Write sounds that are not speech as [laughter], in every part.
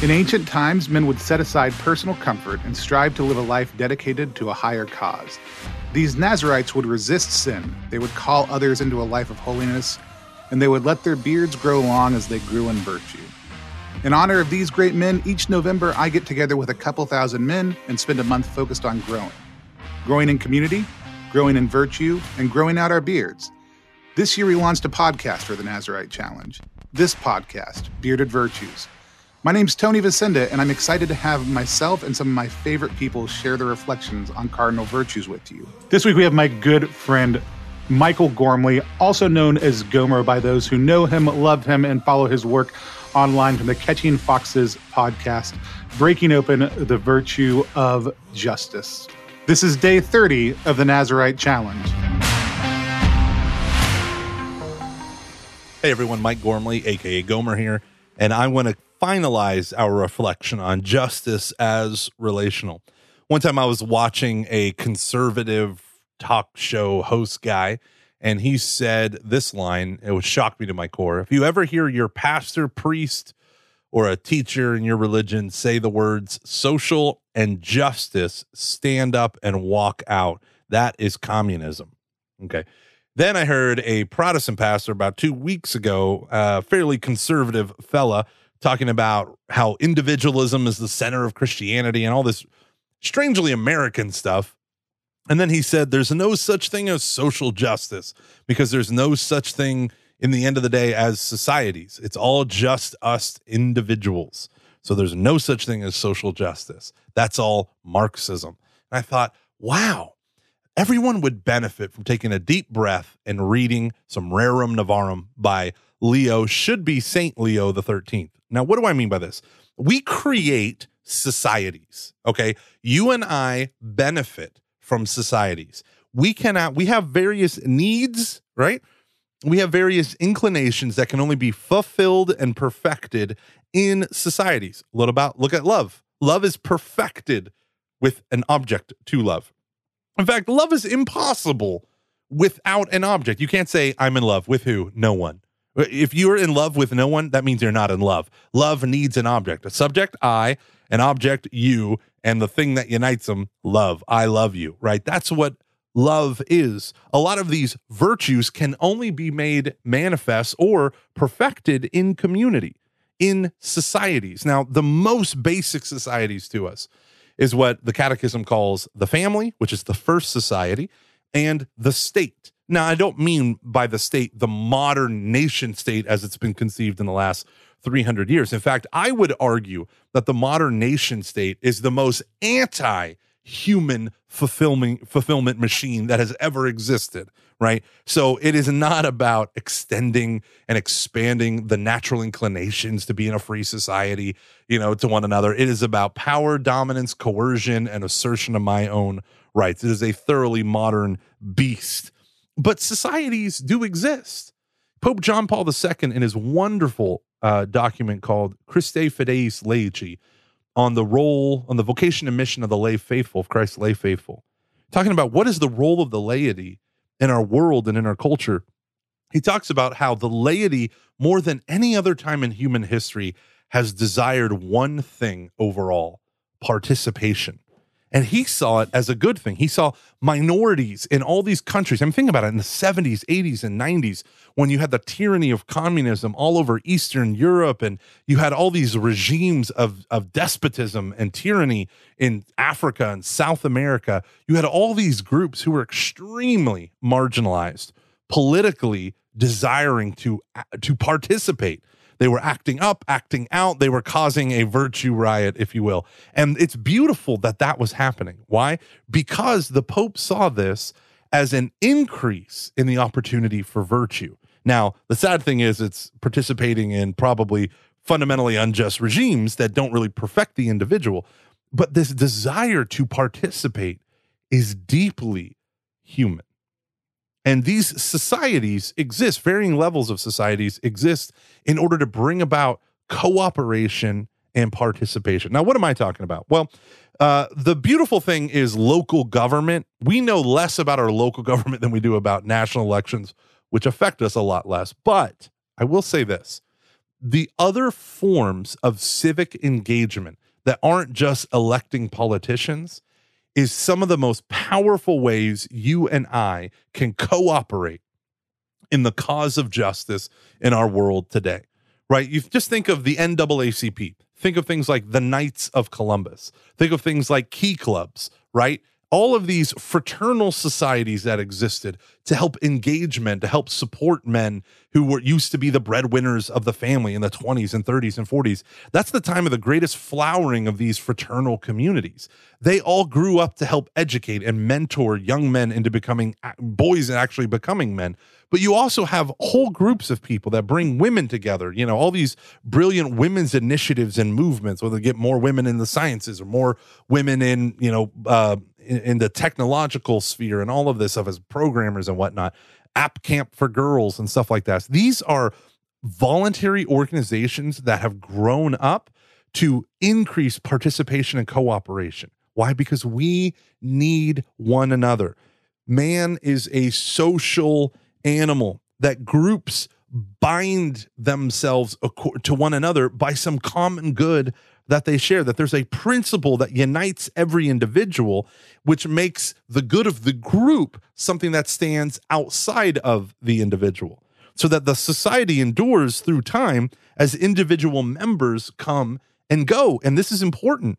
In ancient times, men would set aside personal comfort and strive to live a life dedicated to a higher cause. These Nazarites would resist sin, they would call others into a life of holiness, and they would let their beards grow long as they grew in virtue. In honor of these great men, each November I get together with a couple thousand men and spend a month focused on growing. Growing in community, growing in virtue, and growing out our beards. This year we launched a podcast for the Nazarite Challenge. This podcast, Bearded Virtues. My name's Tony Vasinda, and I'm excited to have myself and some of my favorite people share their reflections on cardinal virtues with you. This week we have my good friend Michael Gormley, also known as Gomer by those who know him, love him, and follow his work online from the Catching Foxes podcast, breaking open the virtue of justice. This is day 30 of the Nazarite Challenge. Hey everyone, Mike Gormley, aka Gomer here, and I want to finalize our reflection on justice as relational. One time I was watching a conservative talk show host guy and he said this line. It would shock me to my core. If you ever hear your pastor priest or a teacher in your religion say the words social and justice stand up and walk out that is communism. Okay. Then i heard a protestant pastor about two weeks ago a fairly conservative fella talking about how individualism is the center of christianity and all this strangely american stuff and then he said, There's no such thing as social justice because there's no such thing in the end of the day as societies. It's all just us individuals. So there's no such thing as social justice. That's all Marxism. And I thought, wow, everyone would benefit from taking a deep breath and reading some Rerum Novarum by Leo, should be Saint Leo the 13th. Now, what do I mean by this? We create societies, okay? You and I benefit from societies. We cannot, we have various needs, right? We have various inclinations that can only be fulfilled and perfected in societies. A little about look at love. Love is perfected with an object to love. In fact, love is impossible without an object. You can't say, I'm in love with who? No one. If you're in love with no one, that means you're not in love. Love needs an object, a subject, I, an object, you, and the thing that unites them, love. I love you, right? That's what love is. A lot of these virtues can only be made manifest or perfected in community, in societies. Now, the most basic societies to us is what the Catechism calls the family, which is the first society, and the state. Now, I don't mean by the state the modern nation state as it's been conceived in the last 300 years. In fact, I would argue that the modern nation state is the most anti human fulfillment fulfillment machine that has ever existed right? So it is not about extending and expanding the natural inclinations to be in a free society you know to one another. It is about power dominance coercion and assertion of my own rights. It is a thoroughly modern beast. But societies do exist. Pope john paul ii in his wonderful uh, document called Christifideles Laici on the role, on the vocation and mission of the lay faithful, of Christ's lay faithful, talking about what is the role of the laity in our world and in our culture. He talks about how the laity, more than any other time in human history, has desired one thing overall participation. And he saw it as a good thing. He saw minorities in all these countries. I'm thinking about it in the 70s, 80s, and 90s when you had the tyranny of communism all over Eastern Europe and you had all these regimes of, of despotism and tyranny in Africa and South America. You had all these groups who were extremely marginalized, politically desiring to, uh, to participate they were acting up, acting out. They were causing a virtue riot, if you will. And it's beautiful that that was happening. Why? Because the Pope saw this as an increase in the opportunity for virtue. Now, the sad thing is, it's participating in probably fundamentally unjust regimes that don't really perfect the individual. But this desire to participate is deeply human. And these societies exist, varying levels of societies exist in order to bring about cooperation and participation. Now, what am I talking about? Well, uh, the beautiful thing is local government. We know less about our local [laughs] government than we do about national elections, which affect us a lot less. But I will say this the other forms of civic engagement that aren't just electing politicians is some of the most powerful ways you and I can cooperate in the cause of justice in our world today. Right? You just think of the NAACP. Think of things like the Knights of Columbus. Think of things like key clubs, right? All of these fraternal societies that existed to help engage men, to help support men who were used to be the breadwinners of the family in the 20s and 30s and 40s. That's the time of the greatest flowering of these fraternal communities. They all grew up to help educate and mentor young men into becoming boys and actually becoming men. But you also have whole groups of people that bring women together. You know, all these brilliant women's initiatives and movements, whether they get more women in the sciences or more women in, you know, uh, in, in the technological sphere and all of this stuff as programmers and whatnot, app camp for girls and stuff like that. These are voluntary organizations that have grown up to increase participation and cooperation. Why? Because we need one another. Man is a social animal that groups bind themselves to one another by some common good that they share, that there's a principle that unites every individual, which makes the good of the group something that stands outside of the individual. So that the society endures through time as individual members come and go. And this is important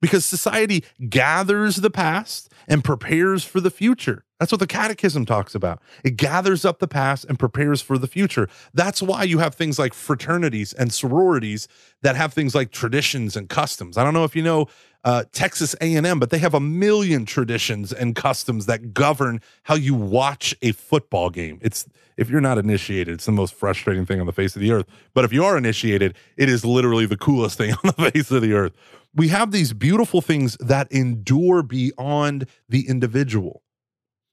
because society gathers the past and prepares for the future. That's what the catechism talks about. It gathers up the past and prepares for the future. That's why you have things like fraternities and sororities that have things like traditions and customs. I don't know if you know uh, Texas A&M, but they have a million traditions and customs that govern how you watch a football game. It's if you're not initiated, it's the most frustrating thing on the face of the earth. But if you are initiated, it is literally the coolest [laughs] thing on the face of the earth. We have these beautiful things that endure beyond the individual.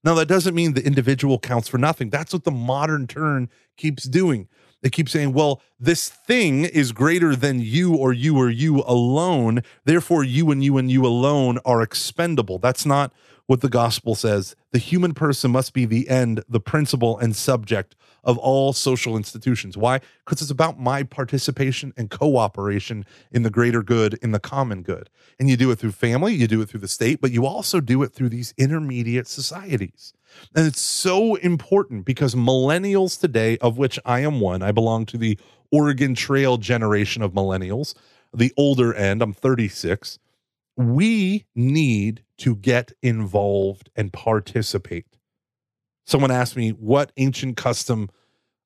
Now, that doesn't mean the individual counts for nothing. That's what the modern turn keeps doing. They keep saying, well, this thing is greater than you or you or you alone. Therefore, you and you and you alone are expendable. That's not what the gospel says. The human person must be the end, the principle, and subject of all social institutions. Why? Because it's about my participation and cooperation in the greater good, in the common good. And you do it through family, you do it through the state, but you also do it through these intermediate societies. And it's so important because millennials today, of which I am one, I belong to the Oregon Trail generation of millennials, the older end, I'm 36. We need to get involved and participate someone asked me what ancient custom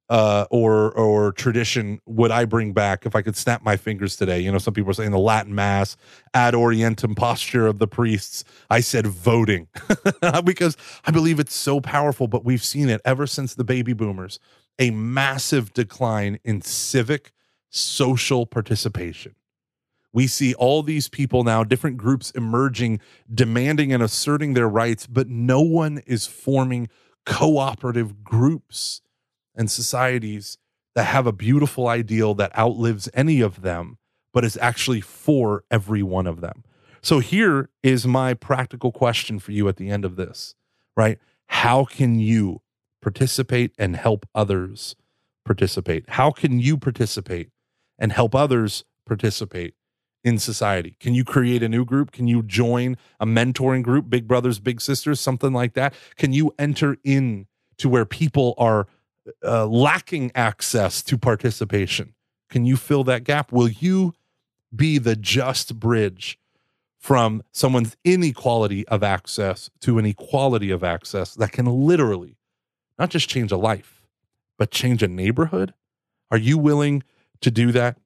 uh, or or tradition would I bring back if I could snap my fingers today? You know, some people are saying the Latin Mass, ad orientem posture of the priests. I said voting [laughs] because I believe it's so powerful. But we've seen it ever since the baby boomers, a massive decline in civic social participation. We see all these people now, different groups emerging, demanding and asserting their rights, but no one is forming cooperative groups and societies that have a beautiful ideal that outlives any of them, but is actually for every one of them. So here is my practical question for you at the end of this, right? How can you participate and help others participate? How can you participate and help others participate in society? Can you create a new group? Can you join a mentoring group, Big Brothers, Big Sisters, something like that? Can you enter in to where people are uh, lacking access to participation? Can you fill that gap? Will you be the just bridge from someone's inequality of access to an equality of access that can literally not just change a life, but change a neighborhood? Are you willing to do that?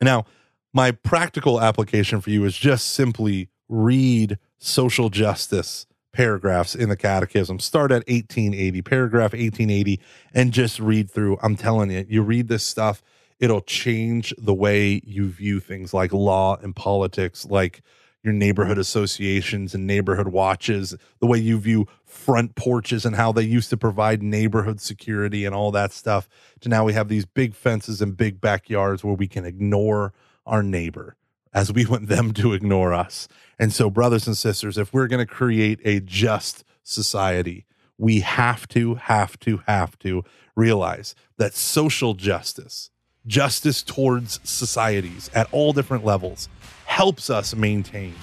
Now, my practical application for you is just simply read social justice paragraphs in the catechism. Start at 1880, paragraph 1880, and just read through. I'm telling you, you read this stuff, it'll change the way you view things like law and politics, like your neighborhood associations and neighborhood watches, the way you view front porches and how they used to provide neighborhood security and all that stuff, to now we have these big fences and big backyards where we can ignore our neighbor as we [laughs] want them to ignore us. And so, brothers and sisters, if we're going to create a just society, we have to, have to, have to realize that social justice, justice towards societies at all different levels, helps us maintain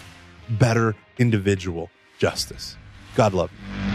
better individual justice. God love you.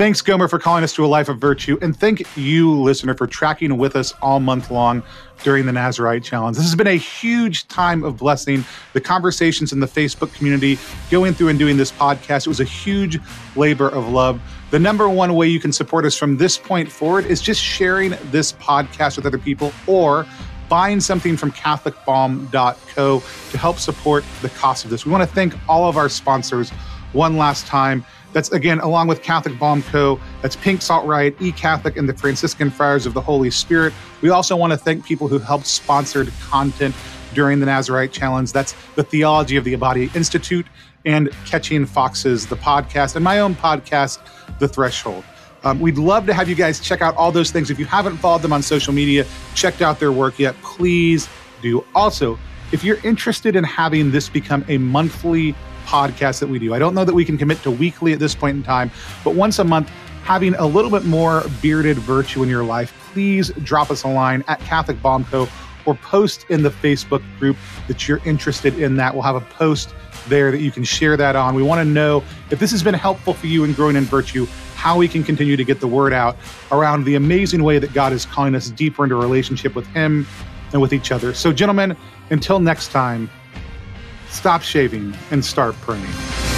Thanks, Gomer, for calling us to a life of virtue. And thank you, listener, for tracking with us all month long during the Nazarite Challenge. This has been a huge time of blessing. The conversations in the Facebook community, going through and doing this podcast, it was a huge labor of love. The number one way you can support us from this point forward is just sharing this podcast with other people or buying something from CatholicBalm.co to help support the cost of this. We want to thank all of our sponsors one last time. That's again, along with Catholic Balm Co. That's Pink Salt Riot, E Catholic, and the Franciscan Friars of the Holy Spirit. We also want to thank people who helped sponsored content during the Nazarite Challenge. That's the Theology of the Body Institute and Catching Foxes, the podcast, and my own podcast, The Threshold. Um, we'd love to have you guys check out all those things. If you haven't followed them on social media, checked out their work yet, please do. Also, if you're interested in having this become a monthly podcast that we do. I don't know that we can commit to weekly at this point in time, but once a month, having a little bit more bearded virtue in your life, please drop us a line at Catholic Balm Co. or post in the Facebook group that you're interested in that. We'll have a post there that you can share that on. We want to know if this has been helpful for you in growing in virtue, how we can continue to get the word out around the amazing way that God is calling us deeper into relationship with Him and with each other. So, gentlemen, until next time, stop shaving and start praying.